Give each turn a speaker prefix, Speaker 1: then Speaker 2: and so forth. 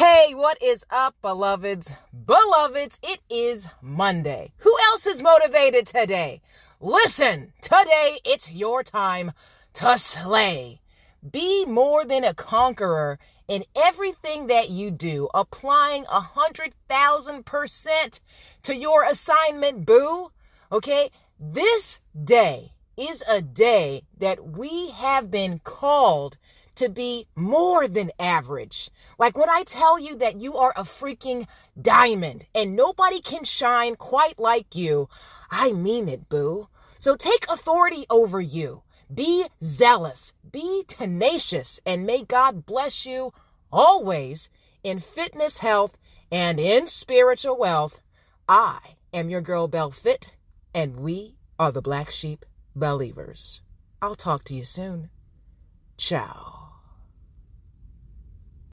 Speaker 1: Hey, what is up, beloveds? Beloveds, it is Monday. Who else is motivated today? Listen, today it's your time to slay. Be more than a conqueror in everything that you do, applying a hundred thousand percent to your assignment, boo. Okay? This day is a day that we have been called to be more than average. Like when I tell you that you are a freaking diamond and nobody can shine quite like you, I mean it, boo. So take authority over you. Be zealous, be tenacious, and may God bless you always in fitness, health, and in spiritual wealth. I am your girl Bell Fit, and we are the Black Sheep Believers. I'll talk to you soon. Ciao.